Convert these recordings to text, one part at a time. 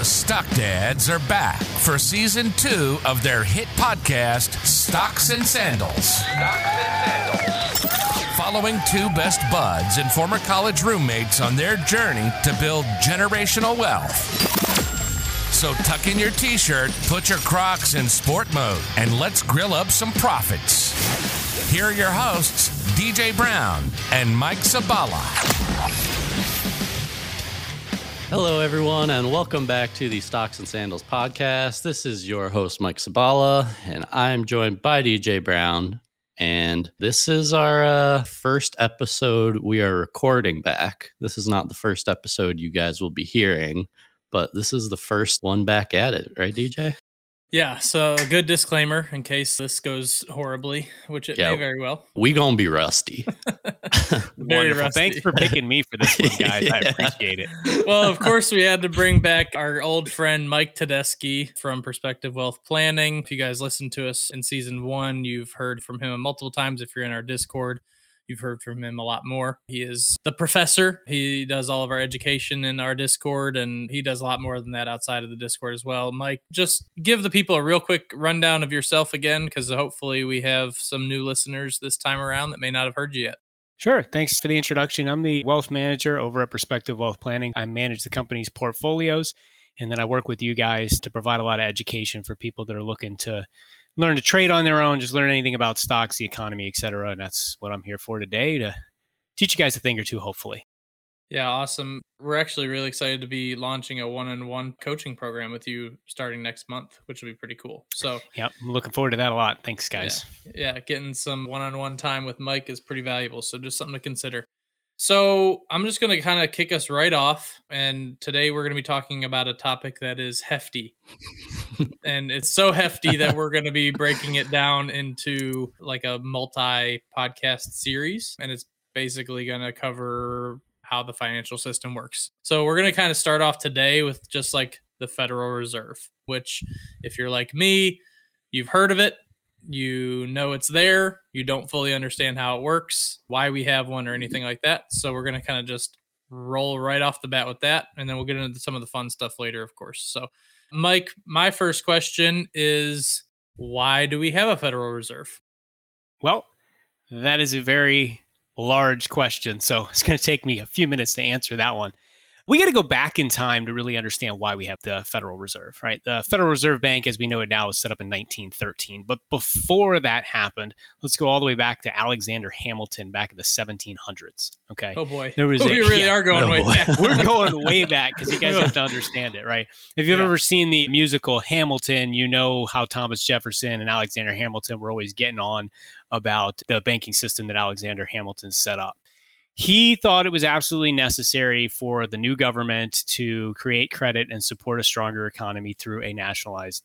The Stock Dads are back for season two of their hit podcast, Stocks and Sandals. Stocks and Sandals. Following two best buds and former college roommates on their journey to build generational wealth. So tuck in your t shirt, put your crocs in sport mode, and let's grill up some profits. Here are your hosts, DJ Brown and Mike Sabala. Hello, everyone, and welcome back to the Stocks and Sandals podcast. This is your host, Mike Sabala, and I'm joined by DJ Brown. And this is our uh, first episode we are recording back. This is not the first episode you guys will be hearing, but this is the first one back at it, right, DJ? Yeah, so a good disclaimer in case this goes horribly, which it Yeah. may very well. We gonna be rusty. Very Wonderful. rusty. Thanks for picking me for this one, guys. I appreciate it. well, of course, we had to bring back our old friend Mike Tedeschi from Perspective Wealth Planning. If you guys listened to us in season one, you've heard from him multiple times. If you're in our Discord, you've heard from him a lot more. He is the professor. He does all of our education in our Discord, and he does a lot more than that outside of the Discord as well. Mike, just give the people a real quick rundown of yourself again, because hopefully we have some new listeners this time around that may not have heard you yet. Sure. Thanks for the introduction. I'm the wealth manager over at Perspective Wealth Planning. I manage the company's portfolios, and then I work with you guys to provide a lot of education for people that are looking to learn to trade on their own, just learn anything about stocks, the economy, et cetera. And that's what I'm here for today to teach you guys a thing or two, hopefully. Yeah, awesome. We're actually really excited to be launching a one-on-one coaching program with you starting next month, which will be pretty cool. So, yeah, I'm looking forward to that a lot. Thanks, guys. yeah, getting some one-on-one time with Mike is pretty valuable. So, just something to consider. So, I'm just going to kind of kick us right off. And today we're going to be talking about a topic that is hefty. and it's so hefty that we're going to be breaking it down into like a multi podcast series. And it's basically going to cover how the financial system works. So, we're going to kind of start off today with just like the Federal Reserve, which, if you're like me, you've heard of it, you know it's there, you don't fully understand how it works, why we have one, or anything like that. So, we're going to kind of just roll right off the bat with that. And then we'll get into some of the fun stuff later, of course. So, Mike, my first question is why do we have a Federal Reserve? Well, that is a very large question. So it's going to take me a few minutes to answer that one. We got to go back in time to really understand why we have the Federal Reserve, right? The Federal Reserve Bank, as we know it now, was set up in 1913. But before that happened, let's go all the way back to Alexander Hamilton back in the 1700s. Okay. Oh boy. There was a- we really yeah. are going Oh way boy. back. We're going way back because you guys have to understand it, right? If you've Yeah. ever seen the musical Hamilton, you know how Thomas Jefferson and Alexander Hamilton were always getting on about the banking system that Alexander Hamilton set up. He thought it was absolutely necessary for the new government to create credit and support a stronger economy through a nationalized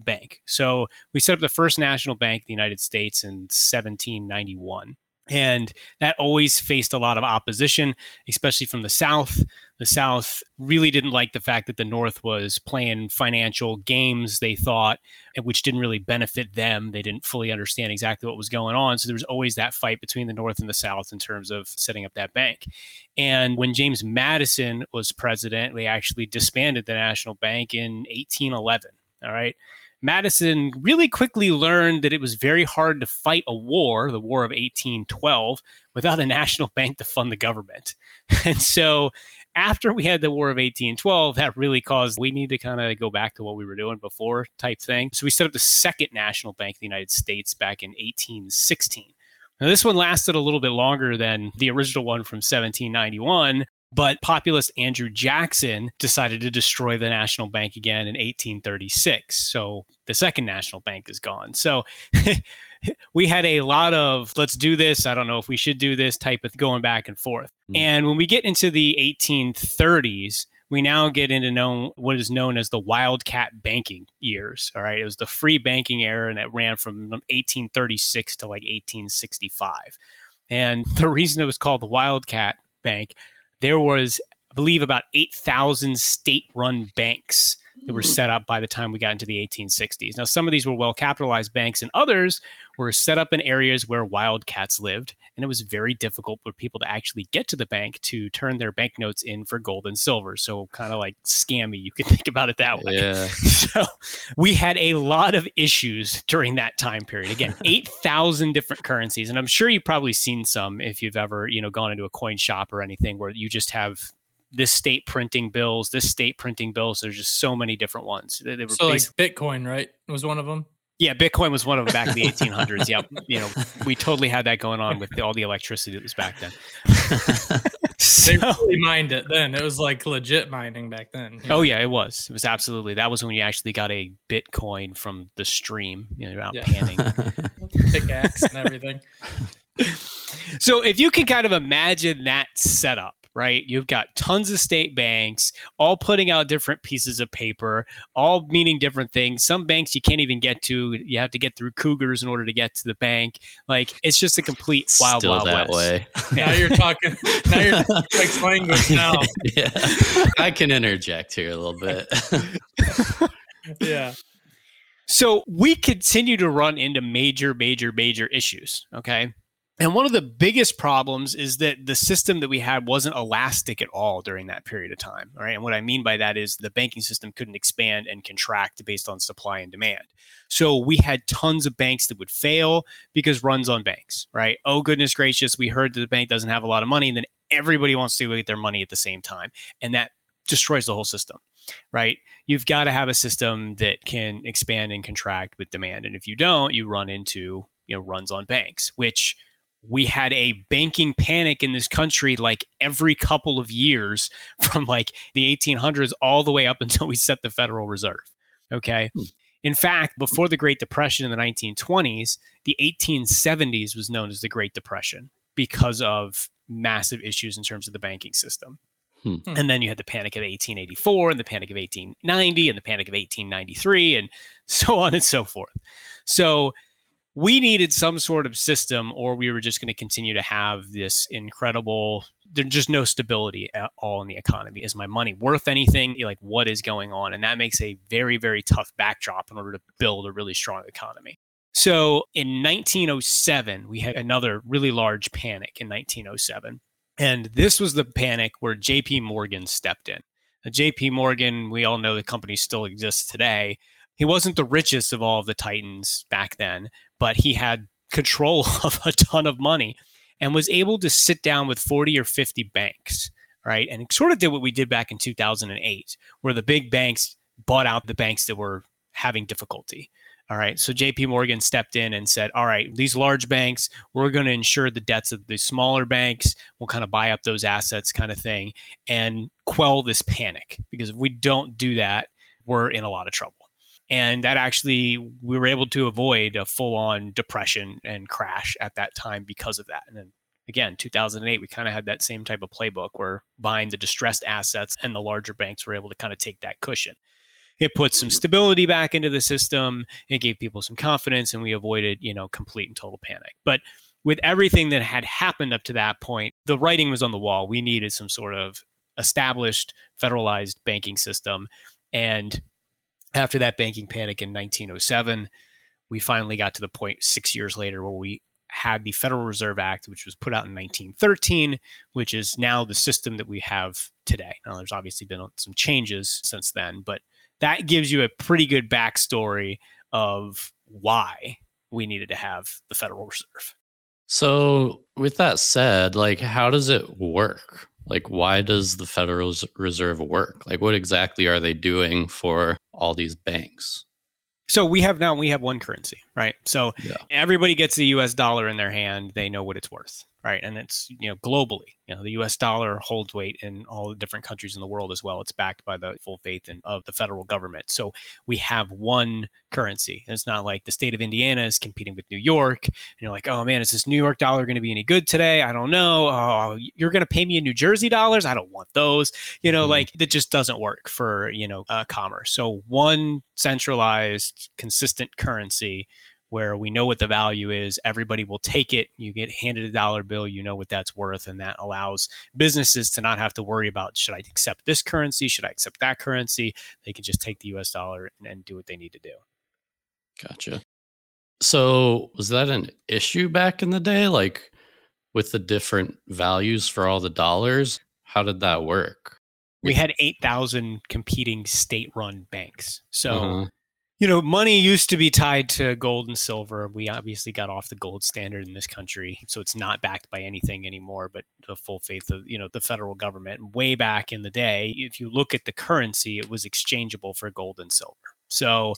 bank. So we set up the first national bank in the United States in 1791. And that always faced a lot of opposition, especially from the South. The South really didn't like the fact that the North was playing financial games, they thought, which didn't really benefit them. They didn't fully understand exactly what was going on. So there was always that fight between the North and the South in terms of setting up that bank. And when James Madison was president, they actually disbanded the National Bank in 1811. All right. Madison really quickly learned that it was very hard to fight a war, the War of 1812, without a national bank to fund the government. And so after we had the War of 1812, that really caused we need to kind of go back to what we were doing before type thing. So we set up the second national bank of the United States back in 1816. Now, this one lasted a little bit longer than the original one from 1791, but populist Andrew Jackson decided to destroy the national bank again in 1836. So the second national bank is gone. So we had a lot of let's do this. I don't know if we should do this type of going back and forth. Mm. And when we get into the 1830s, we now get into known what is known as the wildcat banking years. All right. It was the free banking era and it ran from 1836 to like 1865. And the reason it was called the wildcat bank, there was, I believe, about 8,000 state run banks that were set up by the time we got into the 1860s. Now, some of these were well capitalized banks, and others were set up in areas where wildcats lived. And it was very difficult for people to actually get to the bank to turn their banknotes in for gold and silver. So, kind of like scammy, you could think about it that way. Yeah. So, we had a lot of issues during that time period. Again, 8,000 different currencies. And I'm sure you've probably seen some if you've ever, you know, gone into a coin shop or anything where you just have this state printing bills, this state printing bills. There's just so many different ones. They, they were So like Bitcoin, right? Was one of them. yeah, Bitcoin was one of them back in the 1800s. Yep, you know, we totally had that going on with the, all the electricity that was back then. They So- really mined it then. It was like legit mining back then. you oh yeah, it was. It was absolutely. That was when you actually got a Bitcoin from the stream. You know, out Yeah. panning. pickaxe and everything. So if you can kind of imagine that setup, right? You've got tons of state banks all putting out different pieces of paper, all meaning different things. Some banks you can't even get to. You have to get through cougars in order to get to the bank. Like it's just a complete wild, Still wild that west. way. Now you're talking. Now you're talking Mike's language now. yeah. I can interject here a little bit. Yeah. So we continue to run into major, major, major issues. Okay. And one of the biggest problems is that the system that we had wasn't elastic at all during that period of time. All right. And what I mean by that is the banking system couldn't expand and contract based on supply and demand. So we had tons of banks that would fail because runs on banks, right? Oh, goodness gracious. We heard that the bank doesn't have a lot of money. And then everybody wants to get their money at the same time. And that destroys the whole system, right? You've got to have a system that can expand and contract with demand. And if you don't, you run into, you know, runs on banks, which we had a banking panic in this country like every couple of years from like the 1800s all the way up until we set the Federal Reserve. Okay. Hmm. In fact, before the Great Depression in the 1920s, the 1870s was known as the Great Depression because of massive issues in terms of the banking system. Hmm. Hmm. And then you had the panic of 1884 and the panic of 1890 and the panic of 1893 and so on and so forth. So we needed some sort of system or we were just going to continue to have this incredible there's just no stability at all in the economy. Is my money worth anything? Like what is going on? And that makes a very very tough backdrop in order to build a really strong economy. So in 1907 we had another really large panic in 1907 and this was the panic where jp morgan stepped in. Now, jp morgan we all know the company still exists today. He wasn't the richest of all of the titans back then but he had control of a ton of money and was able to sit down with 40 or 50 banks, right? And sort of did what we did back in 2008, where the big banks bought out the banks that were having difficulty. All right. So JP Morgan stepped in and said, All right, these large banks, we're going to insure the debts of the smaller banks. We'll kind of buy up those assets, kind of thing, and quell this panic. Because if we don't do that, we're in a lot of trouble and that actually we were able to avoid a full-on depression and crash at that time because of that. And then again 2008 we kind of had that same type of playbook where buying the distressed assets and the larger banks were able to kind of take that cushion. It put some stability back into the system. It gave people some confidence and we avoided you know complete and total panic. But with everything that had happened up to that point the writing was on the wall. We needed some sort of established federalized banking system. And after that banking panic in 1907, we finally got to the point six years later where we had the Federal Reserve Act, which was put out in 1913, which is now the system that we have today. Now, there's obviously been some changes since then, but that gives you a pretty good backstory of why we needed to have the Federal Reserve. So, with that said, like, how does it work? Like, why does the Federal Reserve work? Like, what exactly are they doing for all these banks? So we have now we have one currency, right? So Yeah. everybody gets the US dollar in their hand, they know what it's worth, right? And it's, you know, globally, you know, the US dollar holds weight in all the different countries in the world as well. It's backed by the full faith in, of the federal government. So we have one currency. And it's not like the state of Indiana is competing with New York. And you're like, oh man, is this New York dollar going to be any good today? I don't know. Oh, you're going to pay me in New Jersey dollars? I don't want those. You know, Mhm. like that just doesn't work for, you know, uh, commerce. So one centralized, consistent currency where we know what the value is. Everybody will take it. You get handed a dollar bill, you know what that's worth. And that allows businesses to not have to worry about should I accept this currency? Should I accept that currency? They can just take the US dollar and, and do what they need to do. Gotcha. So was that an issue back in the day? Like with the different values for all the dollars? How did that work? We had 8,000 competing state run banks. So, Uh-huh. You know, money used to be tied to gold and silver. We obviously got off the gold standard in this country. So it's not backed by anything anymore, but the full faith of, you know, the federal government. Way back in the day, if you look at the currency, it was exchangeable for gold and silver. So,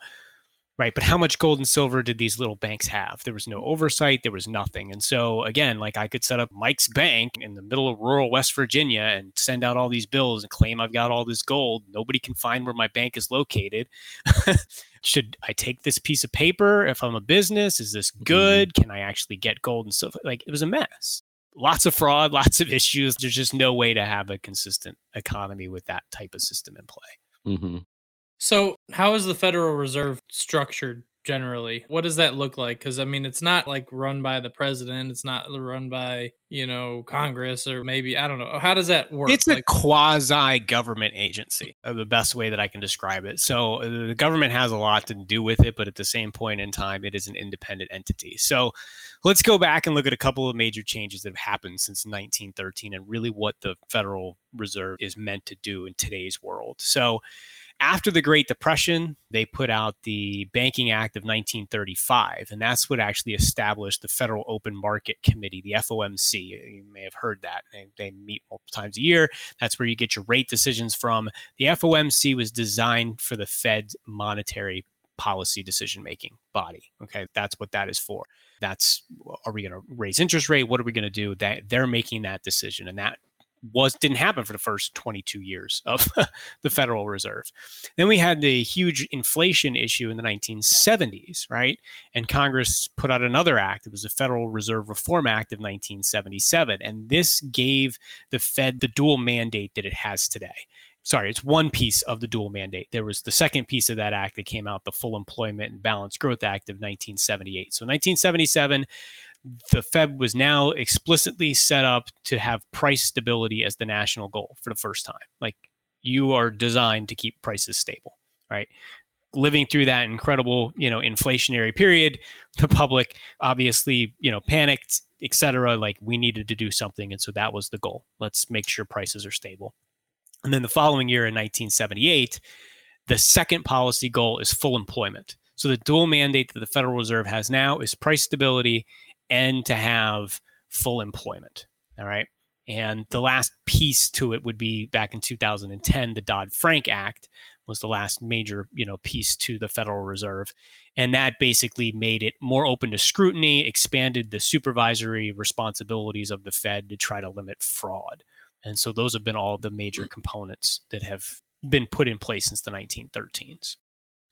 right but how much gold and silver did these little banks have? There was no oversight there was nothing and so again like i could set up mike's bank in the middle of rural west virginia and send out all these bills and claim i've got all this gold. Nobody can find where my bank is located. Should i take this piece of paper if i'm a business? Is this good? Can i actually get gold and silver? Like it was a mess. Lots of fraud lots of issues. There's just no way to have a consistent economy with that type of system in play. Hmm So, how is the Federal Reserve structured generally? What does that look like? Because I mean, it's not like run by the president. It's not run by you know Congress or maybe I don't know. How does that work? It's a quasi government agency, uh, the best way that I can describe it. So uh, the government has a lot to do with it, but at the same point in time, it is an independent entity. So let's go back and look at a couple of major changes that have happened since 1913 and really what the Federal Reserve is meant to do in today's world. So after the Great Depression, they put out the Banking Act of 1935, and that's what actually established the Federal Open Market Committee, the FOMC. You may have heard that. They, they meet multiple times a year. That's where you get your rate decisions from. The FOMC was designed for the Fed's monetary policy decision making body. Okay, that's what that is for. That's are we going to raise interest rate? What are we going to do? That they're making that decision, and that was didn't happen for the first 22 years of the Federal Reserve. Then we had the huge inflation issue in the 1970s, right? And Congress put out another act. It was the Federal Reserve Reform Act of 1977, and this gave the Fed the dual mandate that it has today sorry, it's one piece of the dual mandate. There was the second piece of that act that came out, the Full Employment and Balanced Growth Act of 1978. So 1977, the Fed was now explicitly set up to have price stability as the national goal for the first time. Like you are designed to keep prices stable, right? Living through that incredible, you know, inflationary period, the public obviously, you know, panicked, et cetera. Like we needed to do something. And so that was the goal. Let's make sure prices are stable. And then the following year in 1978, the second policy goal is full employment. So the dual mandate that the Federal Reserve has now is price stability and to have full employment. All right. And the last piece to it would be back in 2010, the Dodd Frank Act was the last major, you know, piece to the Federal Reserve. And that basically made it more open to scrutiny, expanded the supervisory responsibilities of the Fed to try to limit fraud. And so those have been all the major components that have been put in place since the 1913s.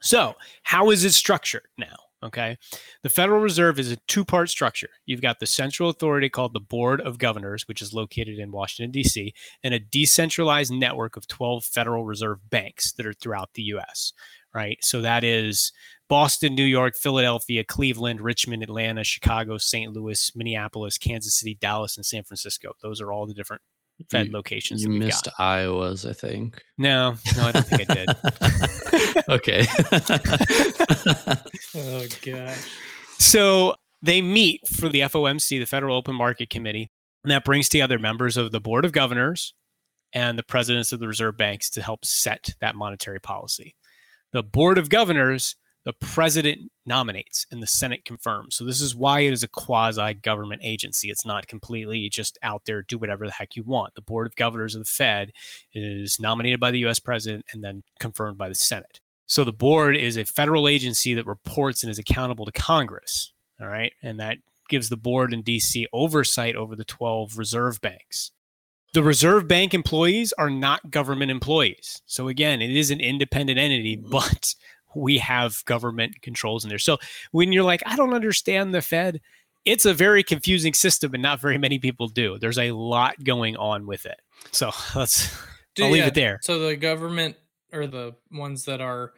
So, how is it structured now? Okay. The Federal Reserve is a two part structure. You've got the central authority called the Board of Governors, which is located in Washington, D.C., and a decentralized network of 12 Federal Reserve banks that are throughout the U.S., right? So that is Boston, New York, Philadelphia, Cleveland, Richmond, Atlanta, Chicago, St. Louis, Minneapolis, Kansas City, Dallas, and San Francisco. Those are all the different Fed You- locations. You missed got. Iowa's, I think. No, no, I don't think I did. okay. oh gosh. So they meet for the FOMC, the Federal Open Market Committee, and that brings together members of the Board of Governors and the presidents of the reserve banks to help set that monetary policy. The Board of Governors, the president nominates and the Senate confirms. So this is why it is a quasi government agency. It's not completely just out there, do whatever the heck you want. The Board of Governors of the Fed is nominated by the US president and then confirmed by the Senate. So the board is a federal agency that reports and is accountable to Congress. All right. And that gives the board in DC oversight over the 12 reserve banks. The reserve bank employees are not government employees. So again, it is an independent entity, mm-hmm. but we have government controls in there. So when you're like, I don't understand the Fed, it's a very confusing system and not very many people do. There's a lot going on with it. So let's Do- I'll leave yeah, it there. So the government or the ones that are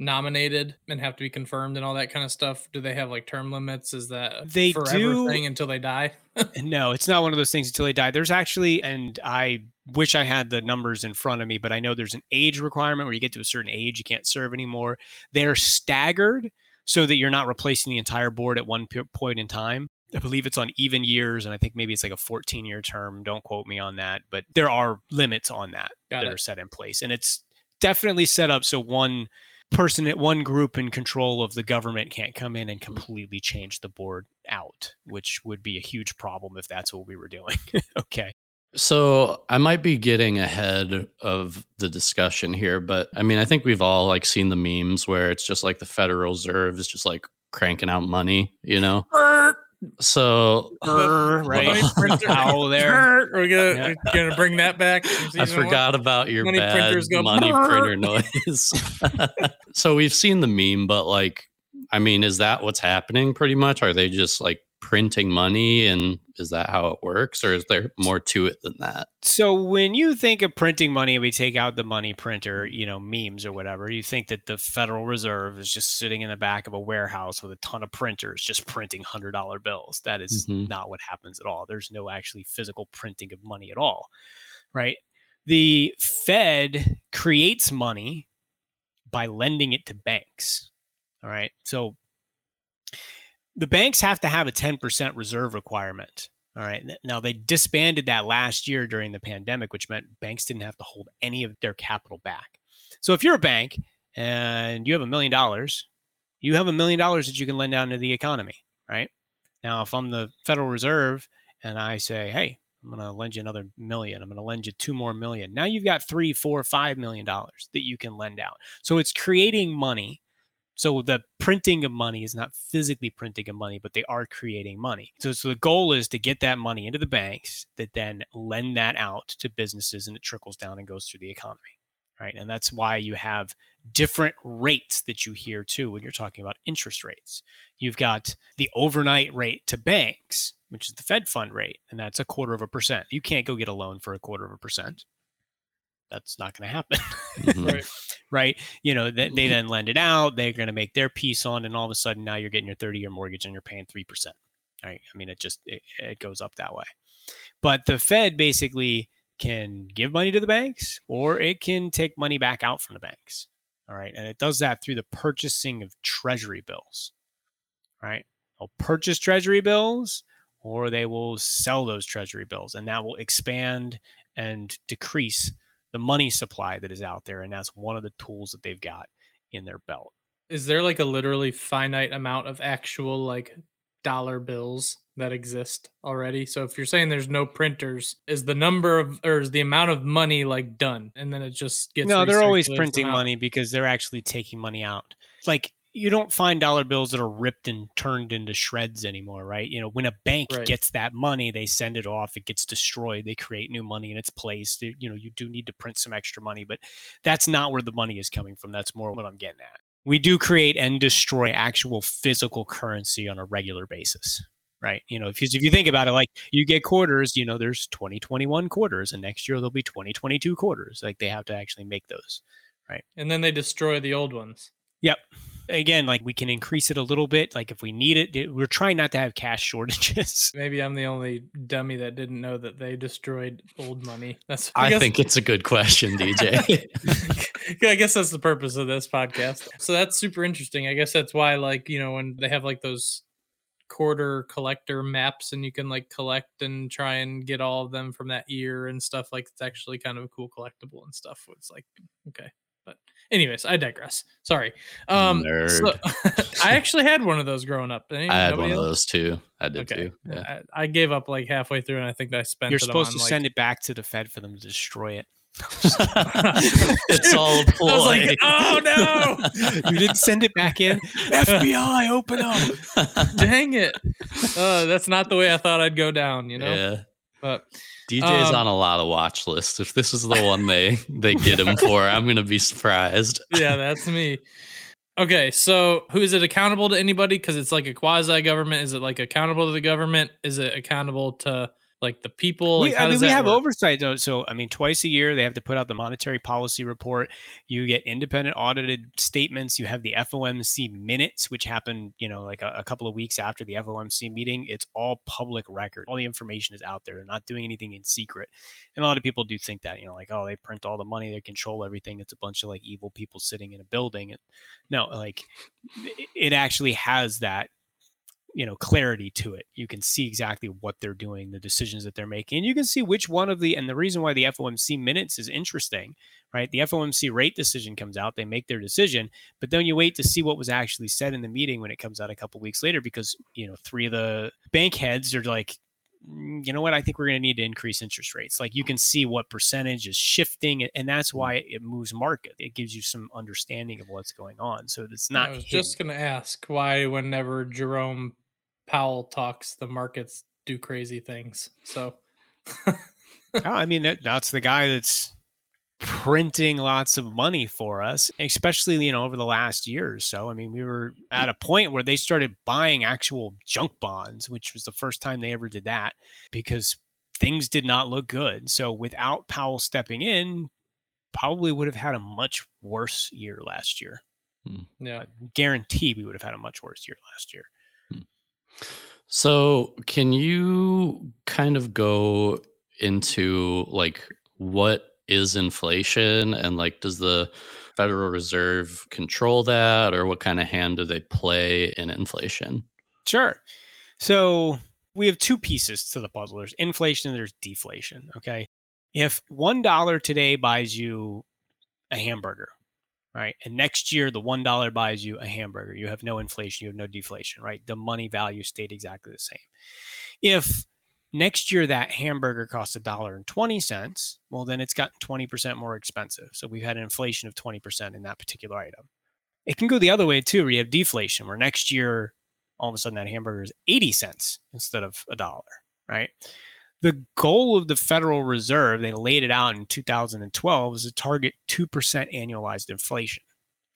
nominated and have to be confirmed and all that kind of stuff? Do they have like term limits? Is that They forever do- thing until they die? no, it's not one of those things until they die. There's actually, and I wish I had the numbers in front of me, but I know there's an age requirement where you get to a certain age, you can't serve anymore. They're staggered so that you're not replacing the entire board at one point in time. I believe it's on even years, and I think maybe it's like a 14 year term. Don't quote me on that, but there are limits on that Got that it. are set in place. And it's definitely set up so one person at one group in control of the government can't come in and mm. completely change the board out, which would be a huge problem if that's what we were doing. okay. So I might be getting ahead of the discussion here, but I mean, I think we've all like seen the memes where it's just like the Federal Reserve is just like cranking out money, you know? So Brr, right. Owl there. We're gonna, Yeah. we're gonna bring that back. I season one? forgot about your Money bad printers money brrr. printer noise. so we've seen the meme, but like, I mean, is that what's happening pretty much? Are they just like printing money and is that how it works? Or is there more to it than that? So when you think of printing money, we take out the money printer, you know, memes or whatever. You think that the Federal Reserve is just sitting in the back of a warehouse with a ton of printers just printing hundred dollar bills. That is Mhm. not what happens at all. There's no actually physical printing of money at all, right? The Fed creates money by lending it to banks. All right. So the banks have to have a 10% reserve requirement. All right. Now they disbanded that last year during the pandemic, which meant banks didn't have to hold any of their capital back. So if you're a bank and you have a million dollars, you have a million dollars that you can lend out into the economy, right? Now, if I'm the Federal Reserve and I say, hey, I'm going to lend you another million, I'm going to lend you two more million. Now you've got three, four, five million dollars that you can lend out. So it's creating money so the printing of money is not physically printing of money, but they are creating money. So, so the goal is to get that money into the banks that then lend that out to businesses and it trickles down and goes through the economy. Right. And that's why you have different rates that you hear too when you're talking about interest rates. You've got the overnight rate to banks, which is the Fed fund rate, and that's a quarter of a percent. You can't go get a loan for a quarter of a percent. That's not going to happen. Mhm. Right. right? You know, they, they then lend it out. They're going to make their piece on, and all of a sudden now you're getting your 30 year mortgage and you're paying 3%. Right. I mean, it just, it, it goes up that way. But the Fed basically can give money to the banks or it can take money back out from the banks. All right. And it does that through the purchasing of treasury bills. Right. They'll purchase treasury bills or they will sell those treasury bills and that will expand and decrease the money supply that is out there and that's one of the tools that they've got in their belt Is there like a literally finite amount of actual like dollar bills that exist already? So if you're saying there's no printers, is the number of or is the amount of money like done and then it just gets no they're always printing somehow? money because they're actually taking money out like you don't find dollar bills that are ripped and turned into shreds anymore right you know when a bank Right. gets that money they send it off it gets destroyed they create new money in its place They- you know you do need to print some extra money but that's not where the money is coming from that's more what i'm getting at we do create and destroy actual physical currency on a regular basis right you know if you, if you think about it like you get quarters you know there's 2021 quarters and next year there'll be 2022 quarters like they have to actually make those right? and then they destroy the old ones. Yep. Again, like we can increase it a little bit. Like if we need it, it- we're trying not to have cash shortages. Maybe I'm the only dummy that didn't know that they destroyed old money. That's I guess- think it's a good question, DJ. I guess that's the purpose of this podcast. So that's super interesting. I guess that's why, like, you know, when they have like those quarter collector maps and you can like collect and try and get all of them from that year and stuff, like it's actually kind of a cool collectible and stuff. It's like, okay. But anyways, I digress. Sorry. Um so- I actually had one of those growing up. Any- I had nobody one of those too. I did Okay. too. Yeah. I, I gave up like halfway through and I think I spent You're it supposed on, to like, send it back to the Fed for them to destroy it. it's all a ploy. I was like, oh no. you didn't send it back in. FBI, open up. Dang it. Uh, that's not the way I thought I'd go down, you know? Yeah. But DJ's Um, on a lot of watch lists. If this is the one they they get him for, I'm gonna be surprised. yeah, that's me. Okay, so who is it accountable to anybody? Because it's like a quasi government. Is it like accountable to the government? Is it accountable to like the people? We, Like, I mean, we have work? oversight though. So, I mean, twice a year they have to put out the monetary policy report. You get independent audited statements. You have the FOMC minutes, which happen, you know, like a, a couple of weeks after the FOMC meeting. It's all public record. All the information is out there. They're not doing anything in secret. And a lot of people do think that, you know, like, oh, they print all the money, they control everything. It's a bunch of like evil people sitting in a building. And no, like, it actually has that you know clarity to it. You can see exactly what they're doing the decisions that they're making and you can see which one of the and the reason why the fomc minutes is interesting right? The fomc rate decision comes out they make their decision but then you wait to see what was actually said in the meeting when it comes out a couple weeks later because you know three of the bank heads are like "Mm, you know what? I think we're going to need to increase interest rates. Like you can see what percentage is shifting and that's why it moves market. It gives you some understanding of what's going on so it's not I was hidden. just gonna ask why, whenever Jerome Powell talks, the markets do crazy things. So, I mean, that, that's the guy that's printing lots of money for us, especially, you know, over the last year or so. I mean, we were at a point where they started buying actual junk bonds, which was the first time they ever did that because things did not look good. So without Powell stepping in, probably would have had a much worse year last year. Hmm. yeah, I guarantee we would have had a much worse year last year. So, can you kind of go into like what is inflation and like does the Federal Reserve control that or what kind of hand do they play in inflation? Sure. So we have two pieces to the puzzle. There's inflation and there's deflation. Okay. If one dollar today buys you a hamburger, right? And next year the one dollar buys you a hamburger, you have no inflation, you have no deflation, right? The money value stayed exactly the same. If next year that hamburger costs a dollar and 20 cents, well, then it's gotten 20% more expensive. So we've had an inflation of 20% in that particular item. It can go the other way too, where you have deflation, where next year all of a sudden that hamburger is 80 cents instead of a dollar, right? The goal of the Federal Reserve, they laid it out in 2012, is to target 2% annualized inflation.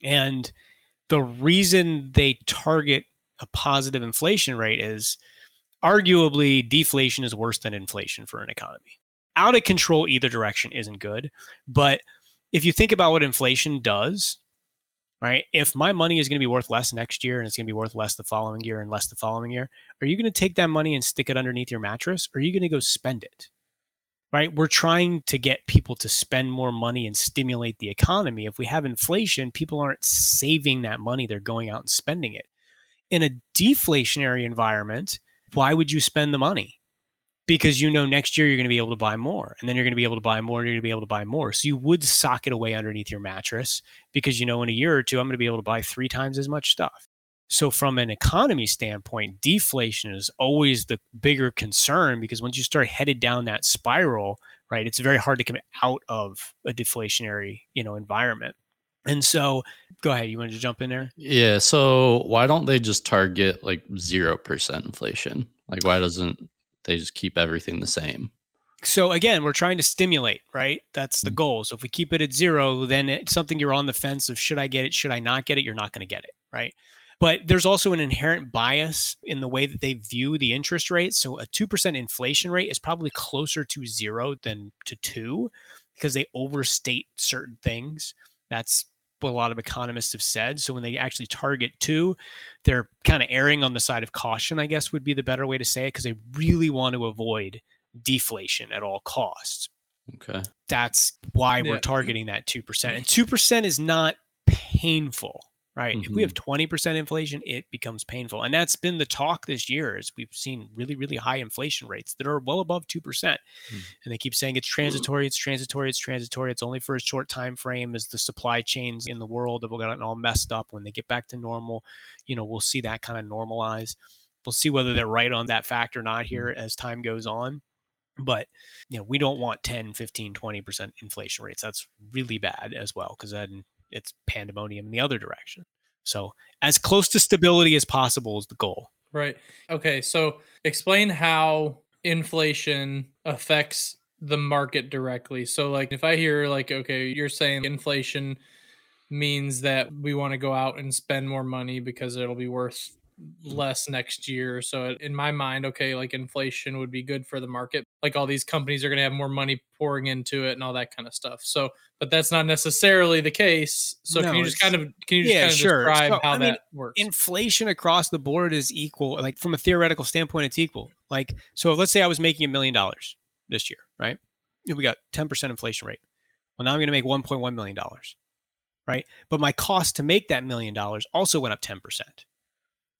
And the reason they target a positive inflation rate is arguably deflation is worse than inflation for an economy. Out of control either direction isn't good. But if you think about what inflation does, right? If my money is going to be worth less next year and it's going to be worth less the following year and less the following year, are you going to take that money and stick it underneath your mattress or are you going to go spend it? Right? We're trying to get people to spend more money and stimulate the economy. If we have inflation, people aren't saving that money, they're going out and spending it. In a deflationary environment, why would you spend the money? Because you know next year you're going to be able to buy more, and then you're going to be able to buy more, and you're going to be able to buy more. So you would sock it away underneath your mattress because you know in a year or two I'm going to be able to buy three times as much stuff. So from an economy standpoint, deflation is always the bigger concern because once you start headed down that spiral, right, it's very hard to come out of a deflationary, you know, environment. And so, go ahead. You wanted to jump in there? Yeah. So why don't they just target like 0% inflation? Like, why doesn't they just keep everything the same? So again, we're trying to stimulate, right? That's the Mm. goal. So if we keep it at zero, then it's something you're on the fence of should I get it, should I not get it? You're not going to get it, right? But there's also an inherent bias in the way that they view the interest rate. So a 2% inflation rate is probably closer to zero than to two because they overstate certain things. That's what a lot of economists have said. So when they actually target two, they're kind of erring on the side of caution, I guess would be the better way to say it, because they really want to avoid deflation at all costs. Okay. That's why we're targeting that 2%. And 2% is not painful, right? If we have 20% inflation, it becomes painful. And that's been the talk this year is we've seen really, really high inflation rates that are well above 2%. Mm. And they keep saying it's transitory, it's transitory, it's transitory. It's only for a short time frame as the supply chains in the world have gotten all messed up. When they get back to normal, you know, we'll see that kind of normalize. We'll see whether they're right on that fact or not here as time goes on but you know we don't want 10 15 20% inflation rates that's really bad as well because then it's pandemonium in the other direction so as close to stability as possible is the goal right. Okay, so explain how inflation affects the market directly. So, like, if I hear like, okay, you're saying inflation means that we want to go out and spend more money because it'll be worth less next year. So in my mind, okay, like inflation would be good for the market. Like all these companies are going to have more money pouring into it and all that kind of stuff. So, but that's not necessarily the case. So No, can you just kind of can you just yeah, kind of sure. describe So, how I mean, that works? inflation across the board is equal like from a theoretical standpoint it's equal like so let's say i was making a million dollars this year right we got 10% inflation rate well now i'm going to make 1.1 million dollars right but my cost to make that million dollars also went up 10%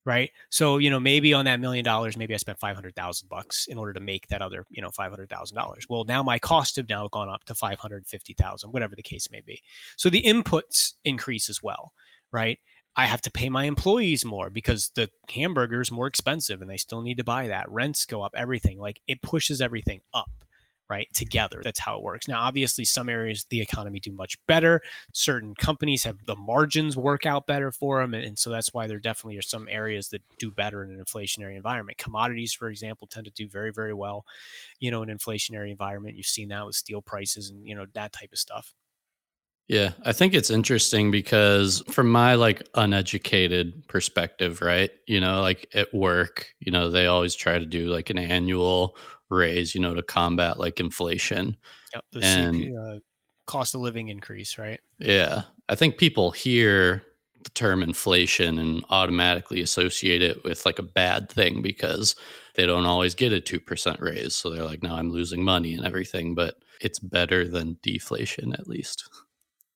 right so you know maybe on that million dollars maybe i spent 500000 bucks in order to make that other you know $500000 well now my costs have now gone up to 550000 whatever the case may be so the inputs increase as well right I have to pay my employees more because the hamburger is more expensive and they still need to buy that. Rents go up, everything. Like it pushes everything up, right? Together. That's how it works. Now, obviously, some areas of the economy do much better. Certain companies have the margins work out better for them. And, and so that's why there definitely are some areas that do better in an inflationary environment. Commodities, for example, tend to do very, very well, you know, in an inflationary environment. You've seen that with steel prices and, you know, that type of stuff. Yeah, I think it's interesting because from my like uneducated perspective, right? You know, like at work, you know, they always try to do like an annual raise, you know, to combat like inflation. Yep. The And- CP, uh, cost of living increase, right? Yeah. I think people hear the term inflation and automatically associate it with like a bad thing because they don't always get a 2% raise. So they're like, no, I'm losing money and everything, but it's better than deflation at least.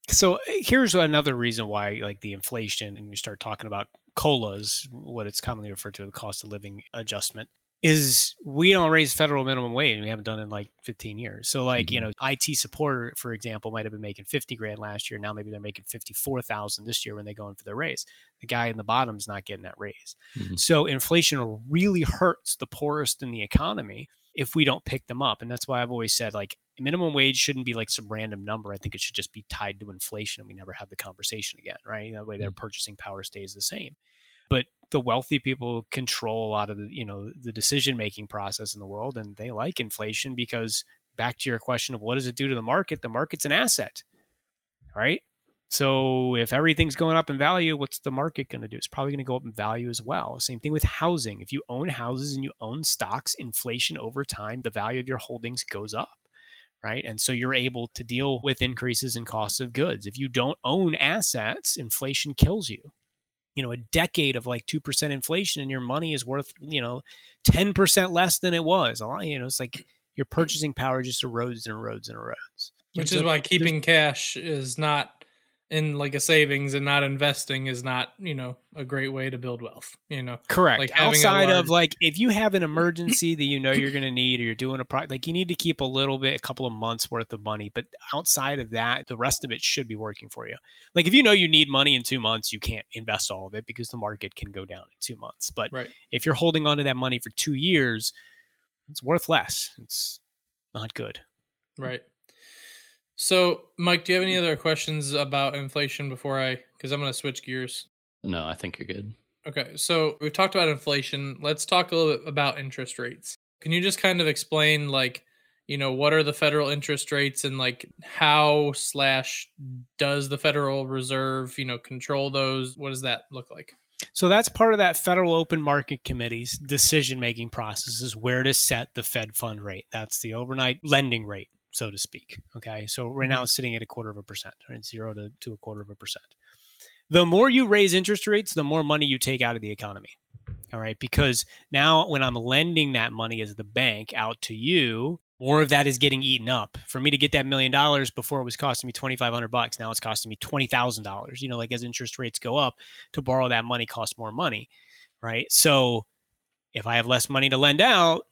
So uh, here's another reason why, like the inflation, and you start talking about colas, what it's commonly referred to as the cost of living adjustment, is we don't raise federal minimum wage. and We haven't done it in like 15 years. So, like you know, IT supporter, for example, might have been making 50 grand last year. Now maybe they're making 54,000 this year when they go in for their raise. The guy in the bottom is not getting that raise. Mhm. So inflation really hurts the poorest in the economy if we don't pick them up. And that's why I've always said like minimum wage shouldn't be like some random number. I think it should just be tied to inflation and we never have the conversation again, right? That way their purchasing power stays the same. But the wealthy people control a lot of the, you know, the decision making process in the world and they like inflation because back to your question of what does it do to the market? The market's an asset. Right? So if everything's going up in value, what's the market going to do? It's probably going to go up in value as well. Same thing with housing. If you own houses and you own stocks, inflation over time, the value of your holdings goes up, right? And so you're able to deal with increases in costs of goods. If you don't own assets, inflation kills you. You know, a decade of like 2% inflation and your money is worth, you know, 10% less than it was. You know, it's like your purchasing power just erodes and erodes and erodes. Which is why keeping cash is not in like a savings and not investing is not, you know, a great way to build wealth, you know. Correct. like Outside large- of like, if you have an emergency that you know you're going to need, or you're doing a project, like you need to keep a little bit, a couple of months worth of money. But outside of that, the rest of it should be working for you. Like if you know you need money in two months, you can't invest all of it because the market can go down in two months. But Right. if you're holding on to that money for two years, it's worth less. It's not good. Right. So, Mike, do you have any other questions about inflation before I cuz I'm going to switch gears. No, I think you're good. Okay, so we've talked about inflation. Let's talk a little bit about interest rates. Can you just kind of explain, like, you know, what are the federal interest rates and like how slash does the Federal Reserve, you know, control those? What does that look like? So that's part of that Federal Open Market Committee's decision making process is where to set the Fed fund rate. That's the overnight lending rate, so to speak. Okay. So right mm-hmm. now it's sitting at a quarter of a percent, right? Zero to, to a quarter of a percent. The more you raise interest rates, the more money you take out of the economy. All right. Because now when I'm lending that money as the bank out to you, more of that is getting eaten up. For me to get that million dollars before it was costing me 2,500 bucks. Now it's costing me $20,000. You know, like as interest rates go up, to borrow that money costs more money, right? So if I have less money to lend out,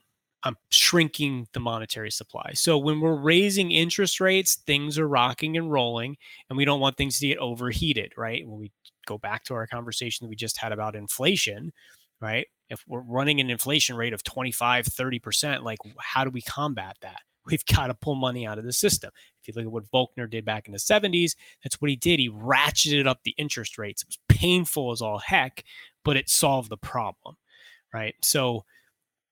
I'm shrinking the monetary supply. So when we're raising interest rates, things are rocking and rolling, and we don't want things to get overheated, right? When we go back to our conversation that we just had about inflation, right? If we're running an inflation rate of 25, 30%, like how do we combat that? We've got to pull money out of the system. If you look at what Volcker did back in the 70s, that's what he did. He ratcheted up the interest rates. It was painful as all heck, but it solved the problem, right? So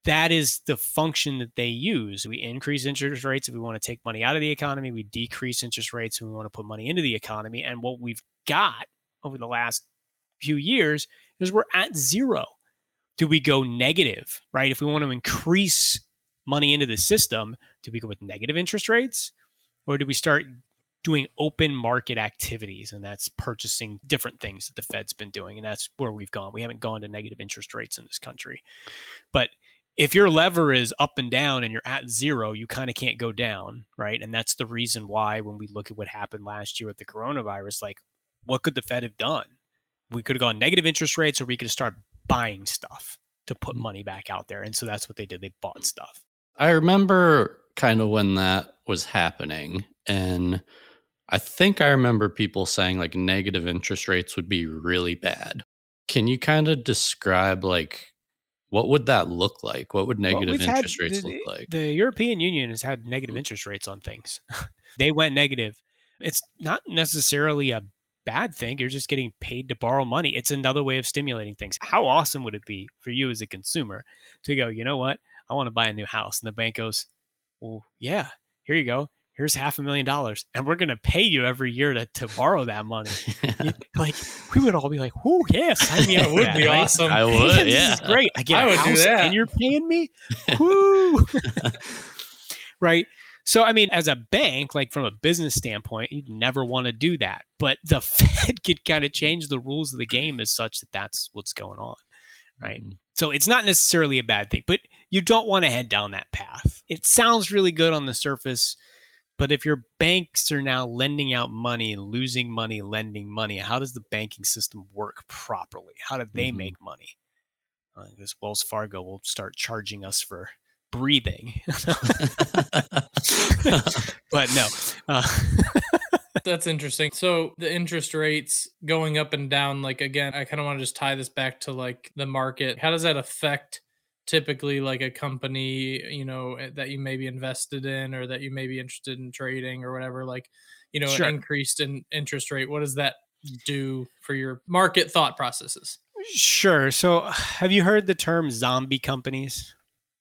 that is the function that they use. We increase interest rates if we want to take money out of the economy. We decrease interest rates when we want to put money into the economy. And what we've got over the last few years is we're at zero. Do we go negative, right? If we want to increase money into the system, do we go with negative interest rates? Or do we start doing open market activities? And that's purchasing different things that the Fed's been doing. And that's where we've gone. We haven't gone to negative interest rates in this country. But if your lever is up and down and you're at zero, you kind of can't go down, right? And that's the reason why when we look at what happened last year with the coronavirus, like what could the Fed have done? We could have gone negative interest rates or we could have started buying stuff to put money back out there. And so that's what they did. They bought stuff. I remember kind of when that was happening. And I think I remember people saying like negative interest rates would be really bad. Can you kind of describe like what would that look like? What would negative had interest rates the, look like? The European Union has had negative mm-hmm. interest rates on things. they went negative. It's not necessarily a bad thing. You're just getting paid to borrow money. It's another way of stimulating things. How awesome would it be for you as a consumer to go, you know what? I want to buy a new house. And the bank goes, well, yeah, here you go. Here's half a million dollars, and we're gonna pay you every year to, to borrow that money. You- like we would all be like, "Oh yeah, sign me up." That would that," be right? awesome. I would, this yeah. is great. I get I would do that. and you're paying me. Woo! right. So, I mean, as a bank, like from a business standpoint, you'd never want to do that. But the Fed could kind of change the rules of the game as such that that's what's going on. Right. Mhm. So it's not necessarily a bad thing, but you don't want to head down that path. It sounds really good on the surface, but if your banks are now lending out money, losing money, lending money, how does the banking system work properly? How do they Mhm. make money? I guess Wells Fargo will start charging us for breathing. but no. Uh, That's interesting. So the interest rates going up and down, like again, I kind of want to just tie this back to like the market. How does that affect typically like a company, you know, eh, that you may be invested in or that you may be interested in trading or whatever? Like, you know, Sure. increased in interest rate, what does that do for your market thought processes? sure. So have you heard the term zombie companies?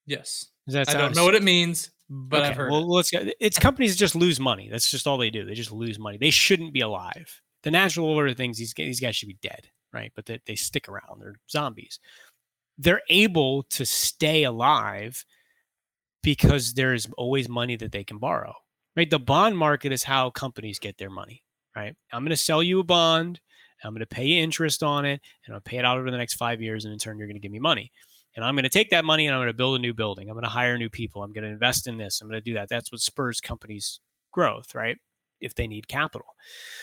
Yes. That I don't know what it means, but I've heard. Well, it. let's go. It's companies just lose money. That's just all they do. They just lose money. They shouldn't be alive. The natural order of things, these, these guys should be dead, right? But they, they stick around. They're zombies. They're able to stay alive because there's always money that they can borrow, right? The bond market is how companies get their money, right? I'm going to sell you a bond. I'm going to pay you interest on it, and I'll pay it out over the next five years. And in turn, you're going to give me money and I'm going to take that money and I'm going to build a new building. I'm going to hire new people. I'm going to invest in this. I'm going to do that. That's what spurs companies' growth, right? If they need capital.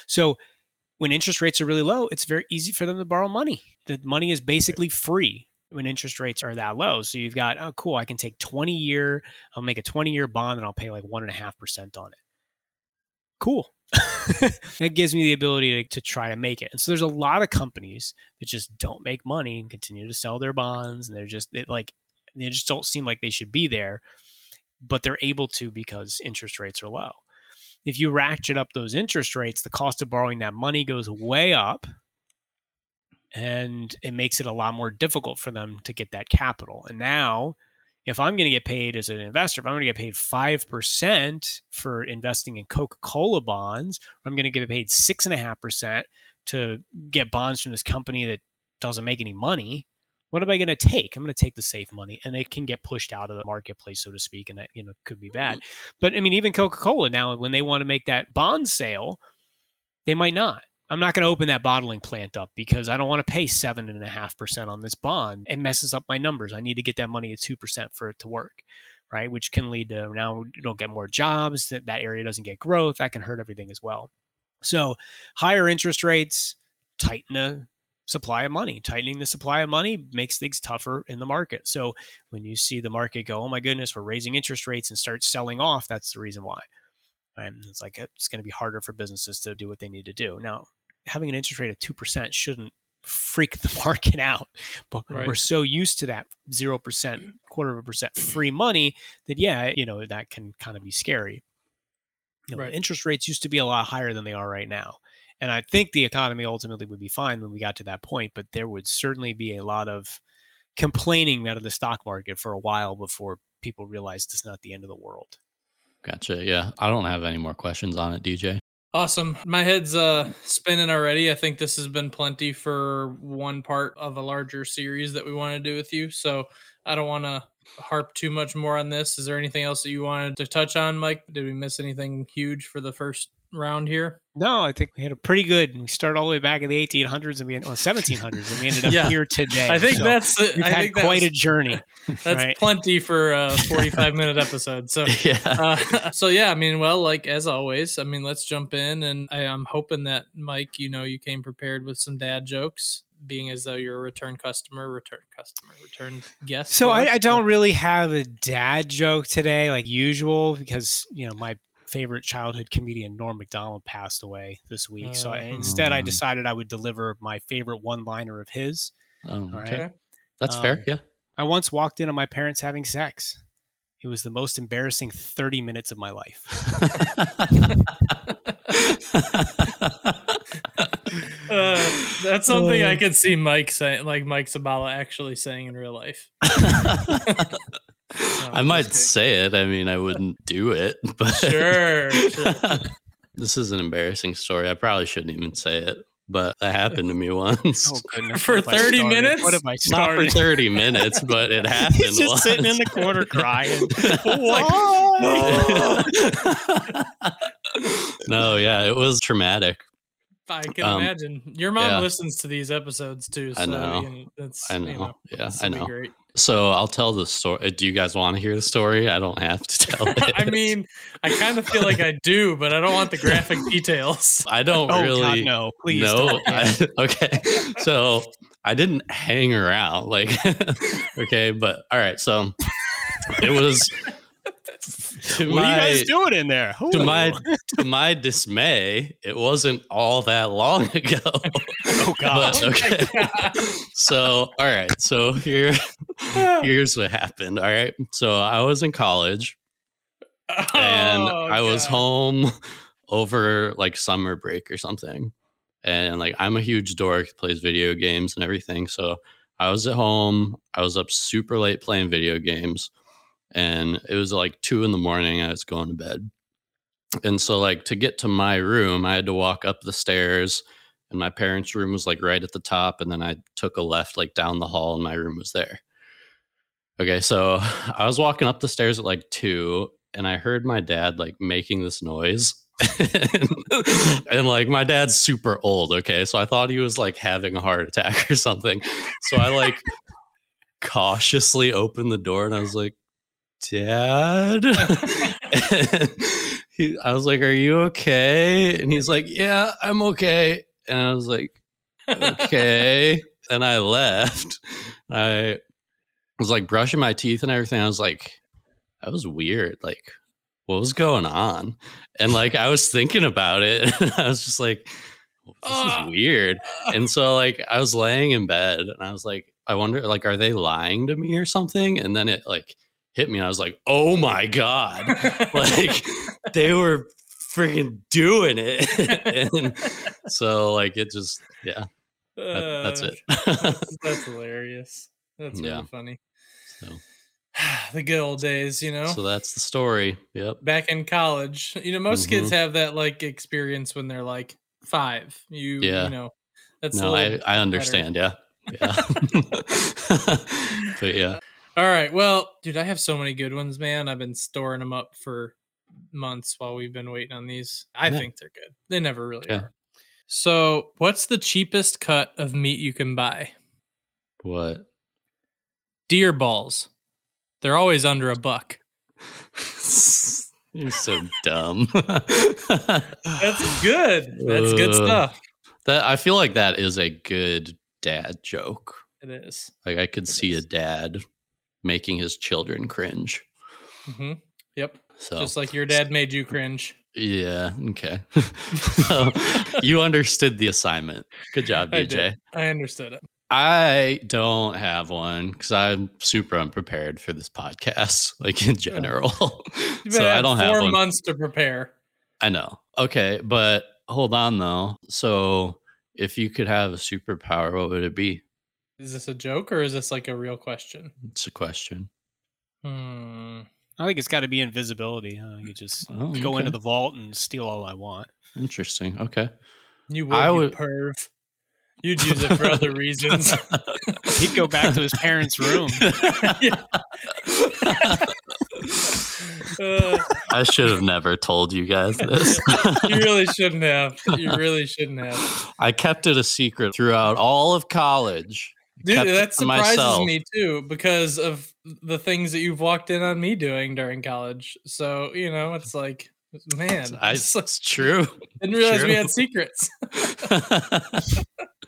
So when interest rates are really low, it's very easy for them to borrow money. The money is basically free when interest rates are that low. So you've got, oh, cool, I can take 20 year, I'll make a 20 year bond and I'll pay like one and a half percent on it. Cool. that gives me the ability to, to try to make it. And so there's a lot of companies that just don't make money and continue to sell their bonds. And they're just it, like, they just don't seem like they should be there, but they're able to because interest rates are low. If you ratchet up those interest rates, the cost of borrowing that money goes way up and it makes it a lot more difficult for them to get that capital. And now, if I'm going to get paid as an investor, if I'm going to get paid 5% for investing in Coca Cola bonds, I'm going to get paid 6.5% to get bonds from this company that doesn't make any money. What am I going to take? I'm going to take the safe money, and it can get pushed out of the marketplace, so to speak, and that you know could be bad. Mm-hmm. But I mean, even Coca Cola now, when they want to make that bond sale, they might not. I'm not going to open that bottling plant up because I don't want to pay seven and a half percent on this bond. It messes up my numbers. I need to get that money at two percent for it to work, right? Which can lead to now you don't get more jobs. That that area doesn't get growth. That can hurt everything as well. So higher interest rates tighten the supply of money. Tightening the supply of money makes things tougher in the market. So when you see the market go, oh my goodness, we're raising interest rates and start selling off, that's the reason why. And it's like it's going to be harder for businesses to do what they need to do. Now, having an interest rate of 2% shouldn't freak the market out. But Right. we're so used to that 0%, quarter of a percent free money that, yeah, you know, that can kind of be scary. You know, Right. Interest rates used to be a lot higher than they are right now. And I think the economy ultimately would be fine when we got to that point, but there would certainly be a lot of complaining out of the stock market for a while before people realized it's not the end of the world. Gotcha. Yeah. I don't have any more questions on it, DJ. Awesome. My head's uh spinning already. I think this has been plenty for one part of a larger series that we want to do with you. So I don't want to harp too much more on this. Is there anything else that you wanted to touch on, Mike? Did we miss anything huge for the first round here? No, I think we had a pretty good. We started all the way back in the 1800s and we well, 1700s, and we ended up Yeah. here today. I think So that's we've I had think quite a journey. that's right. plenty for a 45 minute episode. So yeah. uh, so yeah, I mean, well, like as always, I mean, let's jump in, and I, I'm hoping that Mike, you know, you came prepared with some dad jokes, being as though you're a return customer, return customer, return guest. So I, I don't really have a dad joke today, like usual, because you know my favorite childhood comedian Norm Macdonald passed away this week. So I, instead, I Mm. decided I would deliver my favorite one-liner of his. Oh, All okay. right. That's Um, fair. Yeah. I once walked in on my parents having sex. It was the most embarrassing 30 minutes of my life. Uh, that's something I Uh. could see Mike saying, like Mike Sabala actually saying in real life. I might say it. I mean, I wouldn't do it, but Sure, sure. this is an embarrassing story. I probably shouldn't even say it, but that happened to me once. Oh goodness! For what have I 30 started? minutes? What have I Not for 30 minutes, but it happened. He's just sitting in the corner crying. no, yeah, it was traumatic. I can Um, imagine. Your mom yeah. listens to these episodes too. So I know. you know, that's I know. You know, yeah, I would be know. Great. So I'll tell the story. Uh, do you guys want to hear the story? I don't have to tell it. I mean, I kind of feel like I do, but I don't want the graphic details. I don't Oh really. God, no! Please, no. I, okay. So I didn't hang around. Like, okay, but all right. So it was. To what are you guys doing in there? to my to my dismay, it wasn't all that long ago. oh God! But, okay. so all right. So here here's what happened. All right. So I was in college and Oh, I was home over like summer break or something. And like I'm a huge dork, plays video games and everything. So I was at home. I was up super late playing video games. And it was like two in the morning. I was going to bed. And so like to get to my room, I had to walk up the stairs. And my parents' room was like right at the top. And then I took a left like down the hall and my room was there. Okay, so I was walking up the stairs at like two, and I heard my dad like making this noise. and, like my dad's super old, okay? So I thought he was like having a heart attack or something. So I like cautiously opened the door and I was like, Dad? he, I was like, Are you okay? And he's like, Yeah, I'm okay. And I was like, Okay. and I left. I was like brushing my teeth and everything. I was like, that was weird. Like, what was going on? And like, I was thinking about it. And I was just like, this Ah. is weird. And so, like, I was laying in bed and I was like, I wonder, like, are they lying to me or something? And then it like hit me. I was like, oh my God. like, they were freaking doing it. and so, like, it just, yeah, that- that's Uh, it. that's, that's hilarious. That's really Yeah. funny. So- the good old days, you know. so that's the story. Yep. Back in college, you know, most kids Mm-hmm. have that like experience when they're like five. You, Yeah. you know, that's no, I, I better. understand. Yeah. Yeah. but yeah. All right. Well, dude, I have so many good ones, man. I've been storing them up for months while we've been waiting on these. I Yeah. think they're good. They never really Yeah. are. So, what's the cheapest cut of meat you can buy? What? Deer balls. They're always under a buck. You're so dumb. That's good. That's good Uh, stuff. That I feel like that is a good dad joke. It is. Like I could It see a dad making his children cringe. hmm Yep. So Just like your dad made you cringe. yeah, okay. So, you understood the assignment. Good job, I DJ. did. I understood it. I don't have one because I'm super unprepared for this podcast, like in general. So I don't have four months to prepare. I know. Okay, but hold on though. So if you could have a superpower, what would it be? Is this a joke or is this like a real question? It's a question. Hmm. I think it's got to be invisibility. Huh? You just Oh, go into the vault and steal all I want. Interesting. Okay. You would, I you would- perv. You'd use it for other reasons. He'd go back to his parents' room. Uh, I should have never told you guys this. you really shouldn't have. You really shouldn't have. I kept it a secret throughout all of college. Dude, that surprises myself. me too because of the things that you've walked in on me doing during college. So, you know, it's like, man, I, it's it's true. didn't realize we had secrets.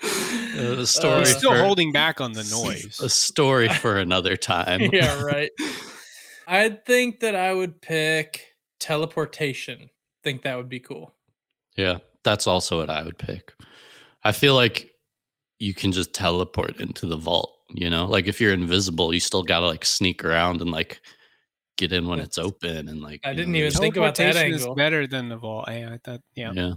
a story Uh, still for, holding back on the noise. a story for another time. yeah, right. I think that I would pick teleportation. Think that would be cool. Yeah, that's also what I would pick. I feel like you can just teleport into the vault, you know? Like if you're invisible, you still got to like sneak around and like get in when it's open and like I didn't know, even think about that Teleportation is angle. better than the vault. Yeah, I thought. Yeah. yeah.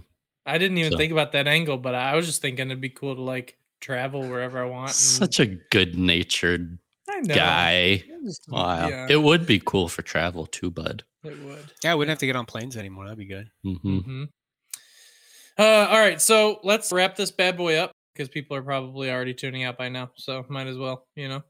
I didn't even So- think about that angle, but I was just thinking it'd be cool to like travel wherever I want. and- Such a good-natured guy. Just- Wow. Yeah, It would be cool for travel too, bud. it would. Yeah, we wouldn't have to get on planes anymore. That'd be good. hmm hmm Uh, all right, so let's wrap this bad boy up because people are probably already tuning out by now. So might as well, you know,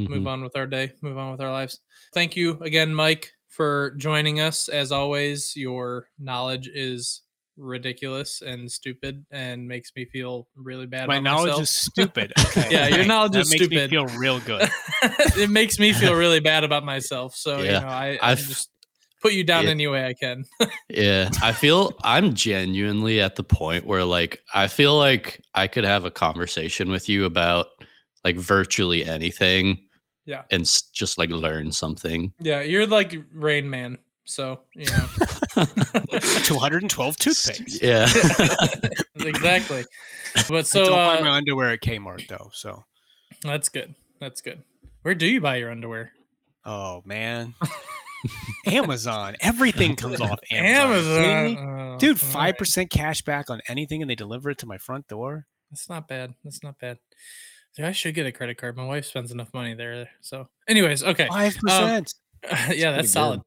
Mm-hmm. move on with our day, move on with our lives. Thank you again, Mike, for joining us. As always, your knowledge is ridiculous and stupid and makes me feel really bad. My about knowledge myself. is stupid. Okay, Yeah, your thanks. knowledge that is makes stupid. Me feel real good. it makes me feel really bad about myself. So you Yeah, know, I, I I've- just put you down Yeah. any way I can. Yeah, I feel I'm genuinely at the point where like I feel like I could have a conversation with you about like virtually anything. Yeah. And s- just like learn something. yeah, you're like Rain Man. So you know. 212 toothpicks. Yeah. exactly. But I so don't buy uh, my underwear at Kmart though. So, that's good. That's good. Where do you buy your underwear? oh man, Amazon. Everything comes off Amazon. Are you kidding me? Oh, Dude, 5% cash back on anything, and they deliver it to my front door. That's not bad. That's not bad. Dude, I should get a credit card. My wife spends enough money there. So, anyways, okay. Um, five percent. yeah, that's solid.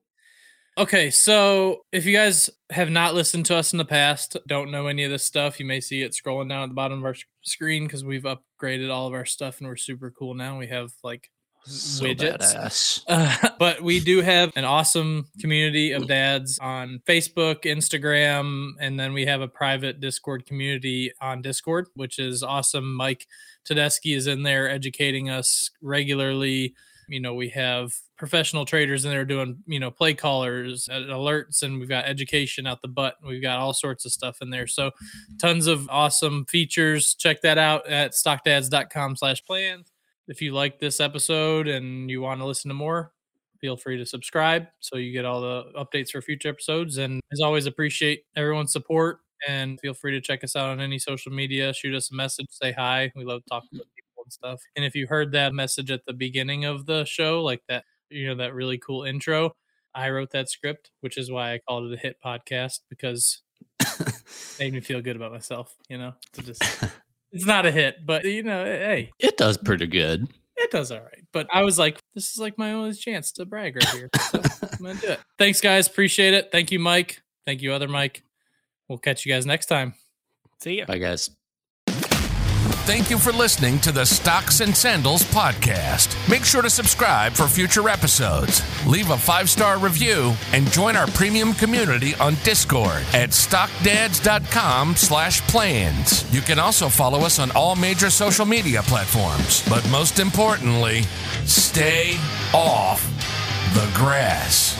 Okay, so if you guys have not listened to us in the past, don't know any of this stuff, you may see it scrolling down at the bottom of our screen because we've upgraded all of our stuff and we're super cool now. We have like So widgets. Uh, but we do have an awesome community of dads on Facebook, Instagram, and then we have a private Discord community on Discord, which is awesome. Mike Tedeschi is in there educating us regularly. You know, we have professional traders in there doing, you know, play callers, uh, alerts, and we've got education out the butt. We've got all sorts of stuff in there. So tons of awesome features. Check that out at stockdads.com slash plans. If you like this episode and you want to listen to more, feel free to subscribe so you get all the updates for future episodes. And as always, appreciate everyone's support and feel free to check us out on any social media. Shoot us a message, say hi. We love talking with people and stuff. And if you heard that message at the beginning of the show, like that, you know, that really cool intro, I wrote that script, which is why I called it a hit podcast because it made me feel good about myself, you know, to just. It's not a hit, but you know, eh, hey, It does pretty good. it does all right. But I was like, this is like my only chance to brag right here. So I'm gonna do it. Thanks, guys. Appreciate it. Thank you, Mike. Thank you, other Mike. We'll catch you guys next time. See ya. Bye guys. Thank you for listening to the Stocks and Sandals podcast. Make sure to subscribe for future episodes. Leave a five star review and join our premium community on Discord at stockdads.com slash plans. You can also follow us on all major social media platforms. But most importantly, stay off the grass.